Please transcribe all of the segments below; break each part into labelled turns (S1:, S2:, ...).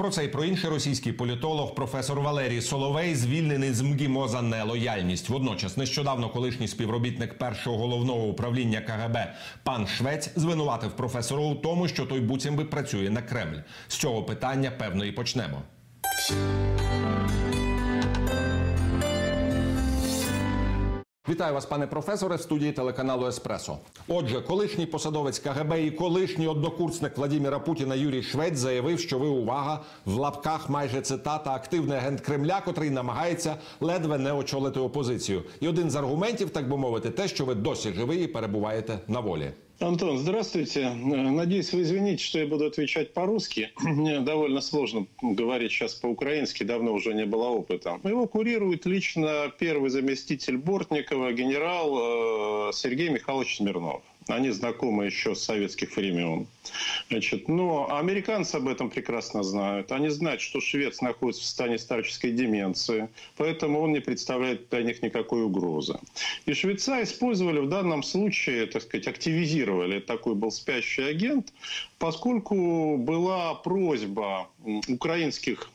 S1: Про це і про інше російський політолог, професор Валерій Соловей, звільнений з МГІМО за нелояльність. Водночас, нещодавно, колишній співробітник першого головного управління КГБ пан Швець звинуватив професора у тому, що той буцімби працює на Кремль. З цього питання певно і почнемо. Вітаю вас, пане професоре, в студії телеканалу Еспресо. Отже, колишній посадовець КГБ і колишній однокурсник Владіміра Путіна Юрій Швець заявив, що ви увага в лапках майже цитата активний агент Кремля, котрий намагається ледве не очолити опозицію. І один з аргументів, так би мовити, те, що ви досі живий і перебуваєте на волі.
S2: Антон, здравствуйте. Надеюсь, вы извините, что я буду отвечать по-русски. Мне довольно сложно говорить сейчас по-украински, давно уже не было опыта. Его курирует лично первый заместитель Бортникова, генерал э, Сергей Михайлович Смирнов. Они знакомы еще с советских времен. Значит, но американцы об этом прекрасно знают. Они знают, что швец находится в состоянии старческой деменции, поэтому он не представляет для них никакой угрозы. И швеца использовали в данном случае, так сказать, активизировали. Такой был спящий агент, поскольку была просьба украинских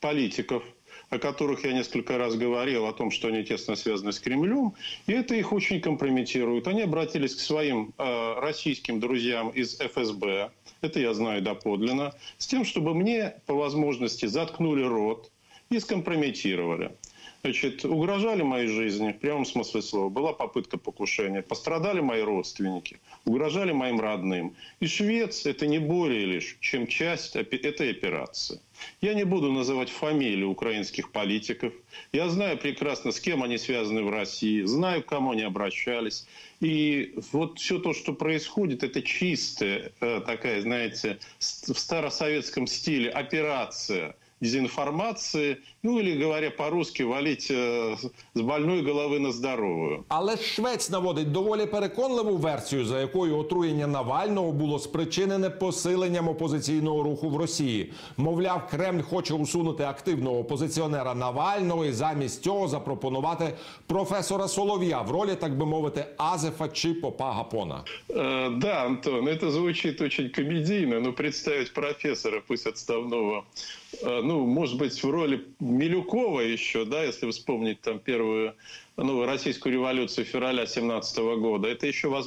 S2: политиков – о которых я несколько раз говорил, о том, что они тесно связаны с Кремлем, и это их очень компрометирует. Они обратились к своим э, российским друзьям из ФСБ, это я знаю доподлинно, с тем, чтобы мне по возможности заткнули рот и скомпрометировали. Значит, угрожали моей жизни, в прямом смысле слова. Была попытка покушения. Пострадали мои родственники. Угрожали моим родным. И Швец – это не более лишь, чем часть этой операции. Я не буду называть фамилии украинских политиков. Я знаю прекрасно, с кем они связаны в России. Знаю, к кому они обращались. И вот все то, что происходит, это чистая э, такая, знаете, в старосоветском стиле операция – дезинформации, ну или говоря по-русски, валить э, з больної голови на здорову.
S1: Але Швець наводить доволі переконливу версію, за якою отруєння Навального було спричинене посиленням опозиційного руху в Росії. Мовляв, Кремль хоче усунути активного опозиціонера Навального і замість цього запропонувати професора Солов'я в ролі, так би мовити, Азефа чи попа Гапона.
S2: Э, да, Антон, это звучит очень комедийно, но представить профессора, пусть отставного, э, ну, может быть, в роли Милюкова еще, да, если вспомнить там первую ну, российскую революцию февраля 17 года, это еще воз...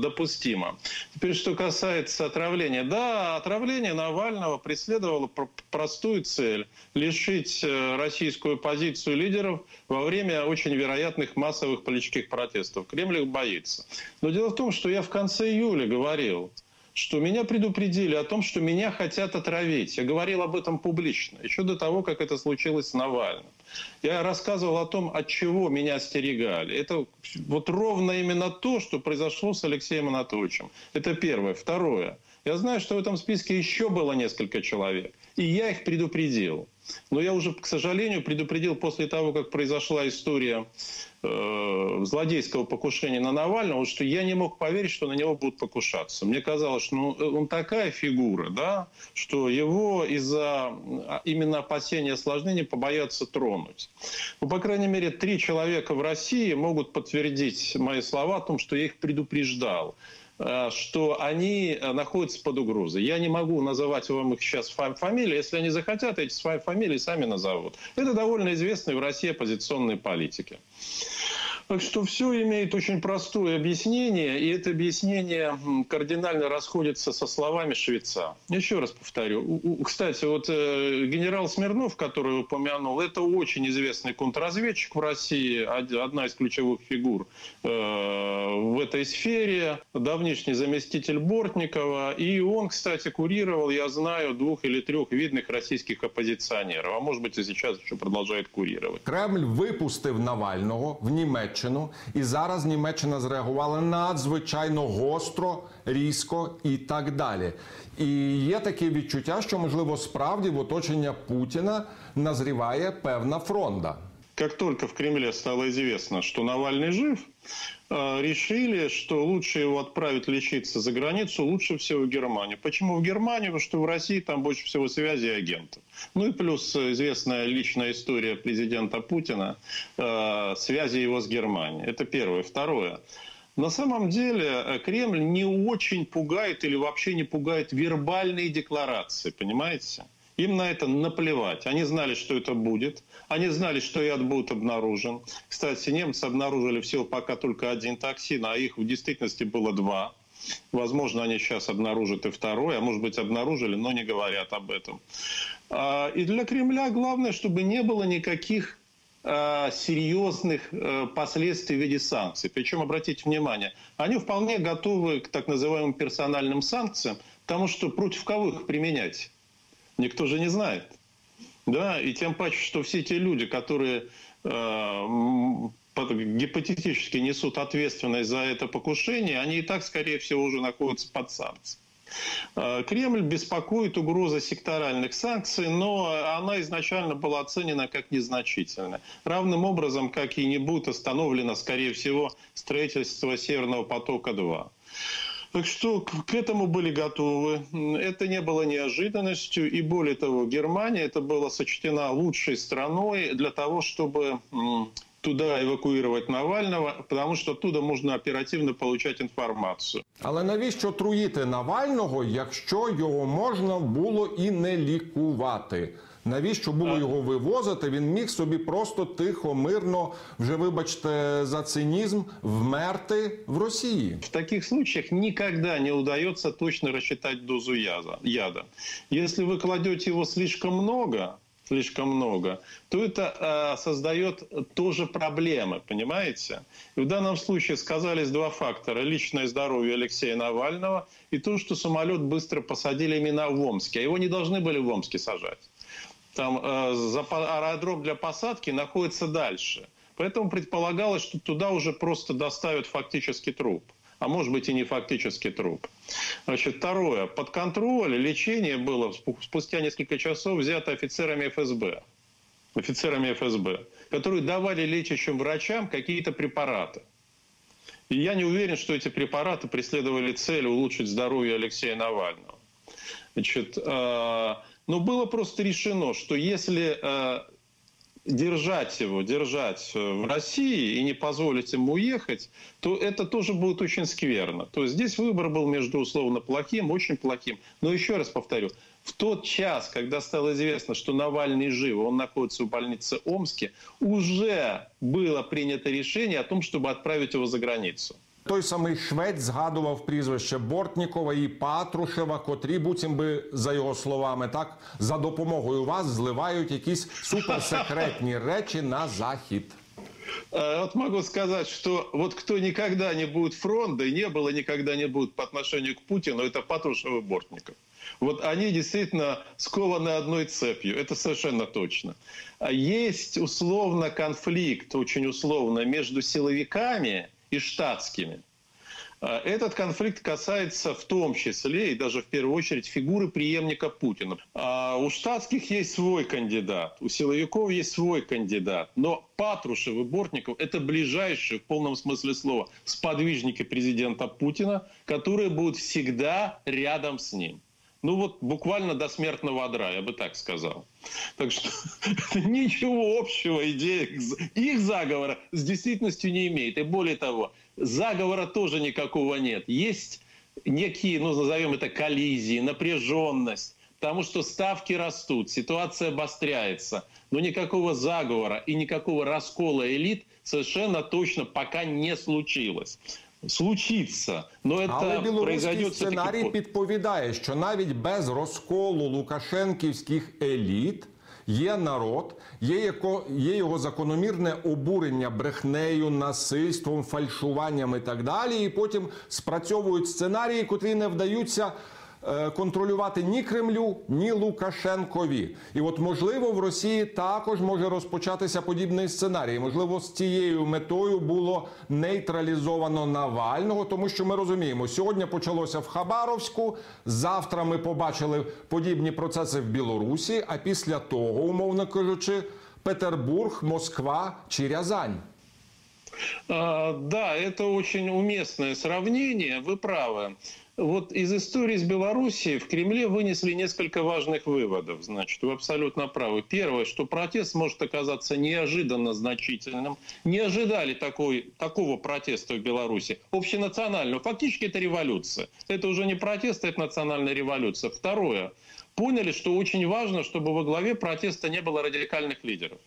S2: допустимо. Теперь, что касается отравления. Да, отравление Навального преследовало простую цель – лишить э, российскую позицию лидеров во время очень вероятных массовых политических протестов. Кремль их боится. Но дело в том, что я в конце июля говорил, что меня предупредили о том, что меня хотят отравить. Я говорил об этом публично, еще до того, как это случилось с Навальным. Я рассказывал о том, от чего меня остерегали. Это вот ровно именно то, что произошло с Алексеем Анатольевичем. Это первое. Второе. Я знаю, что в этом списке еще было несколько человек. И я их предупредил. Но я уже, к сожалению, предупредил после того, как произошла история э, злодейского покушения на Навального, что я не мог поверить, что на него будут покушаться. Мне казалось, что ну, он такая фигура, да, что его из-за а, именно опасения осложнений побоятся тронуть. Ну, по крайней мере, три человека в России могут подтвердить мои слова о том, что я их предупреждал. Э, что они э, находятся под угрозой. Я не могу называть вам их сейчас фамилии. Если они захотят, эти свои фамилии сами назовут. Это довольно известные в России оппозиционные политики. Так что все имеет очень простое объяснение, и это объяснение кардинально расходится со словами швеца. Еще раз повторю. Кстати, вот э, генерал Смирнов, который упомянул, это очень известный контрразведчик в России, одна из ключевых фигур э, в этой сфере, давнишний заместитель Бортникова, и он, кстати, курировал, я знаю, двух или трех видных российских оппозиционеров, а может быть и сейчас еще продолжает курировать.
S1: Кремль выпустив Навального в Німеччину Німеччину, і зараз Німеччина зреагувала надзвичайно гостро, різко і так далі. І є таке відчуття, що можливо справді в оточення Путіна назріває певна фронта.
S2: Как только в Кремле стало известно, что Навальный жив, э, решили, что лучше его отправить лечиться за границу, лучше всего в Германию. Почему в Германию? Потому что в России там больше всего связи агентов. Ну и плюс известная личная история президента Путина, э, связи его с Германией. Это первое. Второе. На самом деле э, Кремль не очень пугает или вообще не пугает вербальные декларации, понимаете? Им на это наплевать. Они знали, что это будет. Они знали, что яд будет обнаружен. Кстати, немцы обнаружили всего пока только один токсин, а их в действительности было два. Возможно, они сейчас обнаружат и второй, а может быть обнаружили, но не говорят об этом. А, и для Кремля главное, чтобы не было никаких а, серьезных э, последствий в виде санкций. Причем, обратите внимание, они вполне готовы к так называемым персональным санкциям, потому что против кого их применять? Никто же не знает. Да, и тем паче, что все те люди, которые э, гипотетически несут ответственность за это покушение, они и так, скорее всего, уже находятся под санкциями. Э, Кремль беспокоит угроза секторальных санкций, но она изначально была оценена как незначительная. Равным образом, как и не будет остановлено, скорее всего, строительство Северного потока-2. Так что к этому были готовы. Это не было неожиданностью. И более того, Германия это была сочтена лучшей страной для того, чтобы туда евакуювати Навального, тому що оттуда можна оперативно отримати інформацію.
S1: Але навіщо труїти Навального, якщо його можна було і не лікувати? Навіщо було його вивозити? Він міг собі просто тихо, мирно, вже вибачте за цинізм, вмерти в Росії.
S2: В таких случаях никогда не удается точно рассчитать дозу яда. Если вы кладете его слишком много, слишком много, то это э, создает тоже проблемы, понимаете? И в данном случае сказались два фактора. Личное здоровье Алексея Навального и то, что самолет быстро посадили именно в Омске. А его не должны были в Омске сажать. Там э, аэродром для посадки находится дальше. Поэтому предполагалось, что туда уже просто доставят фактически труп а может быть и не фактически труп. Значит, второе. Под контроль лечение было спустя несколько часов взято офицерами ФСБ. Офицерами ФСБ, которые давали лечащим врачам какие-то препараты. И я не уверен, что эти препараты преследовали цель улучшить здоровье Алексея Навального. Значит, э, но было просто решено, что если э, держать его, держать э, в России и не позволить ему уехать, то это тоже будет очень скверно. То есть здесь выбор был между условно плохим, очень плохим. Но еще раз повторю, в тот час, когда стало известно, что Навальный жив, он находится в больнице Омске, уже было принято решение о том, чтобы отправить его за границу.
S1: Той самий Швець згадував прізвище Бортнікова і Патрушева, котрі буцім би за його словами, так за допомогою вас зливають якісь суперсекретні речі на захід.
S2: Вот могу сказать, что вот кто никогда не будет фронта и не было никогда не будет по отношению к Путину, это Патрушев и Бортников. Вот они действительно скованы одной цепью, это совершенно точно. А есть условно конфликт, очень условно, между силовиками и штатскими. А, этот конфликт касается в том числе и даже в первую очередь фигуры преемника Путина. А у штатских есть свой кандидат, у силовиков есть свой кандидат. Но Патрушев и Бортников – это ближайшие, в полном смысле слова, сподвижники президента Путина, которые будут всегда рядом с ним. Ну вот буквально до смертного одра, я бы так сказал. Так что ничего общего идея их заговора с действительностью не имеет. И более того, заговора тоже никакого нет. Есть некие, ну назовем это коллизии, напряженность, потому что ставки растут, ситуация обостряется. Но никакого заговора и никакого раскола элит совершенно точно пока не случилось. Случиться. Но це
S1: Але білоруський сценарій підповідає, що навіть без розколу лукашенківських еліт. Є народ, є яко, є його закономірне обурення брехнею, насильством, фальшуванням і так далі. І потім спрацьовують сценарії, котрі не вдаються контролювати ні Кремлю, ні Лукашенкові. І от можливо в Росії також може розпочатися подібний сценарій. Можливо, з цією метою було нейтралізовано Навального, тому що ми розуміємо, сьогодні почалося в Хабаровську. Завтра ми побачили подібні процеси в Білорусі. А після того, умовно кажучи, Петербург, Москва чи Рязань.
S2: А, да, это очень уместное сравнение, вы правы. Вот из истории с Белоруссией в Кремле вынесли несколько важных выводов. Значит, вы абсолютно правы. Первое, что протест может оказаться неожиданно значительным. Не ожидали такой, такого протеста в Беларуси. Общенационального. Фактически это революция. Это уже не протест, это национальная революция. Второе. Поняли, что очень важно, чтобы во главе протеста не было радикальных лидеров.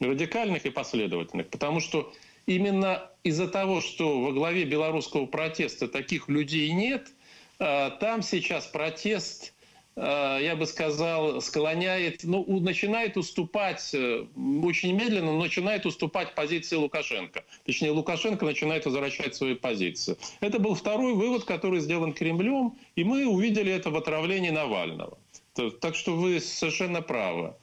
S2: Радикальных и последовательных. Потому что именно из-за того, что во главе белорусского протеста таких людей нет – там сейчас протест, э, я бы сказал, склоняет, ну, начинает уступать, э, очень медленно, но начинает уступать позиции Лукашенко. Точнее, Лукашенко начинает возвращать свои позиции. Это был второй вывод, который сделан Кремлем, и мы увидели это в отравлении Навального. Так что вы совершенно правы.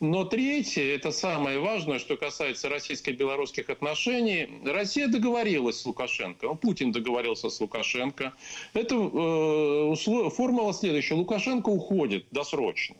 S2: Но третье, это самое важное, что касается российско-белорусских отношений. Россия договорилась с Лукашенко, ну, Путин договорился с Лукашенко. Это э, формула следующая. Лукашенко уходит досрочно.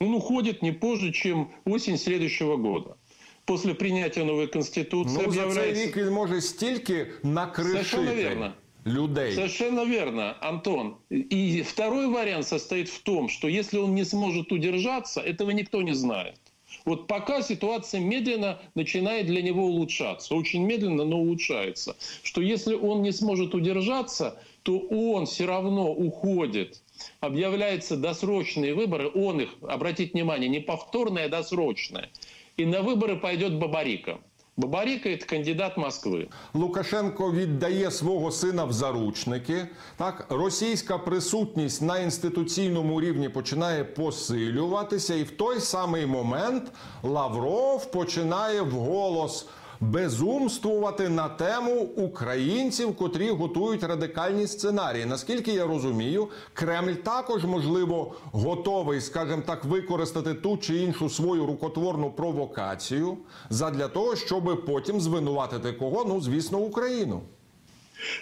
S2: Он уходит не позже, чем осень следующего года. После принятия новой конституции
S1: ну, объявляется... за цей рік він може стільки накришити.
S2: Совершенно верно
S1: людей.
S2: Совершенно верно, Антон. И второй вариант состоит в том, что если он не сможет удержаться, этого никто не знает. Вот пока ситуация медленно начинает для него улучшаться, очень медленно, но улучшается, что если он не сможет удержаться, то он все равно уходит, объявляются досрочные выборы, он их, обратите внимание, не повторные, а досрочные, и на выборы пойдет Бабарика. Бабаріка – кандидат Москви.
S1: Лукашенко віддає свого сина в заручники. Так, російська присутність на інституційному рівні починає посилюватися, і в той самий момент Лавров починає вголос безумствувати на тему українців, котрі готують радикальні сценарії. Наскільки я розумію, Кремль також можливо готовий, скажімо так, використати ту чи іншу свою рукотворну провокацію задля того, щоб потім звинуватити кого? Ну звісно, Україну.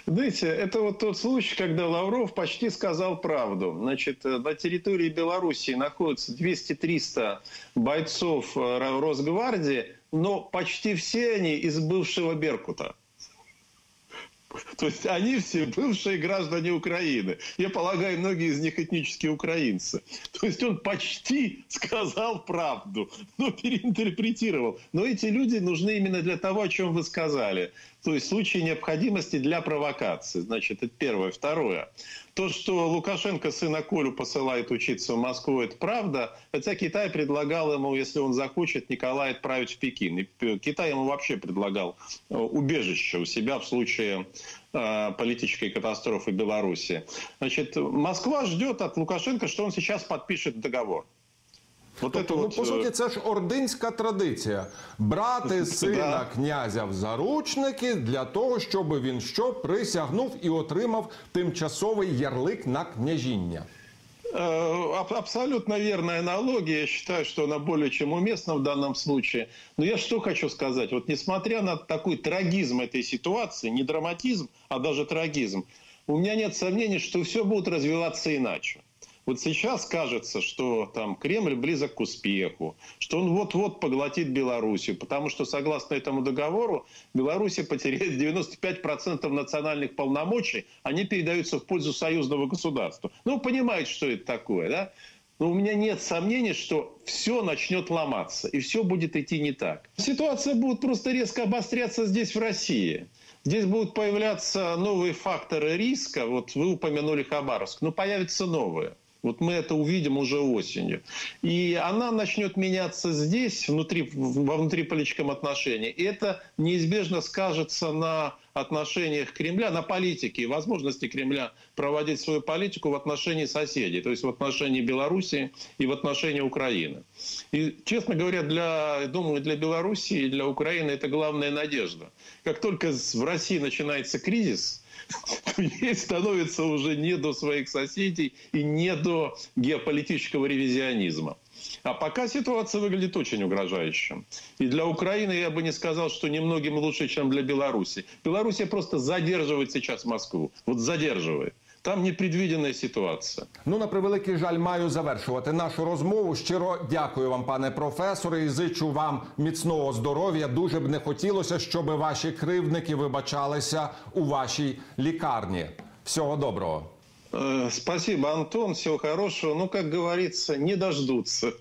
S2: Знаете, это вот тот случай, когда Лавров почти сказал правду. Значит, на территории Беларуси находится 200-300 бойцов э, Росгвардии, но почти все они из бывшего Беркута. То есть они все бывшие граждане Украины. Я полагаю, многие из них этнические украинцы. То есть он почти сказал правду, но переинтерпретировал. Но эти люди нужны именно для того, о чем вы сказали. То есть в случае необходимости для провокации. Значит, это первое. Второе. То, что Лукашенко сына Колю посылает учиться в Москву, это правда. Хотя Китай предлагал ему, если он захочет, Николая отправить в Пекин. И Китай ему вообще предлагал э, убежище у себя в случае э, политической катастрофы Беларуси. Значит, Москва ждет от Лукашенко, что он сейчас подпишет договор.
S1: Вот тобто, это ну, вот... по суті, це ж ординська традиція брати сина князя в заручники для того, щоб він що присягнув і отримав тимчасовий ярлик на княжіння.
S2: Абсолютно верная аналогия. Я считаю, что она более чем уместна в данном случае. Но я что хочу сказать. Вот несмотря на такой трагизм этой ситуации, не драматизм, а даже трагизм, у меня нет сомнений, что все будет развиваться иначе. Вот сейчас кажется, что там Кремль близок к успеху, что он вот-вот поглотит Белоруссию, потому что, согласно этому договору, Беларусь потеряет 95% национальных полномочий, они передаются в пользу союзного государства. Ну, понимаете, что это такое, да? Но у меня нет сомнений, что все начнет ломаться, и все будет идти не так. Ситуация будет просто резко обостряться здесь, в России. Здесь будут появляться новые факторы риска. Вот вы упомянули Хабаровск, но появятся новые. Вот мы это увидим уже осенью. И она начнет меняться здесь, внутри, во внутриполитическом отношении. И это неизбежно скажется на отношениях Кремля, на политике и возможности Кремля проводить свою политику в отношении соседей, то есть в отношении Белоруссии и в отношении Украины. И, честно говоря, для, думаю, для Белоруссии и для Украины это главная надежда. Как только в России начинается кризис – ей становится уже не до своих соседей и не до геополитического ревизионизма. А пока ситуация выглядит очень угрожающим. И для Украины я бы не сказал, что немногим лучше, чем для Беларуси. Белоруссия просто задерживает сейчас Москву. Вот задерживает. Там непредвідена ситуація.
S1: Ну на превеликий жаль, маю завершувати нашу розмову. Щиро дякую вам, пане професоре, і зичу вам міцного здоров'я. Дуже б не хотілося, щоб ваші кривдники вибачалися у вашій лікарні. Всього доброго.
S2: Э, спасибо, Антон. Всего хорошего. Ну, как говорится, не дождутся.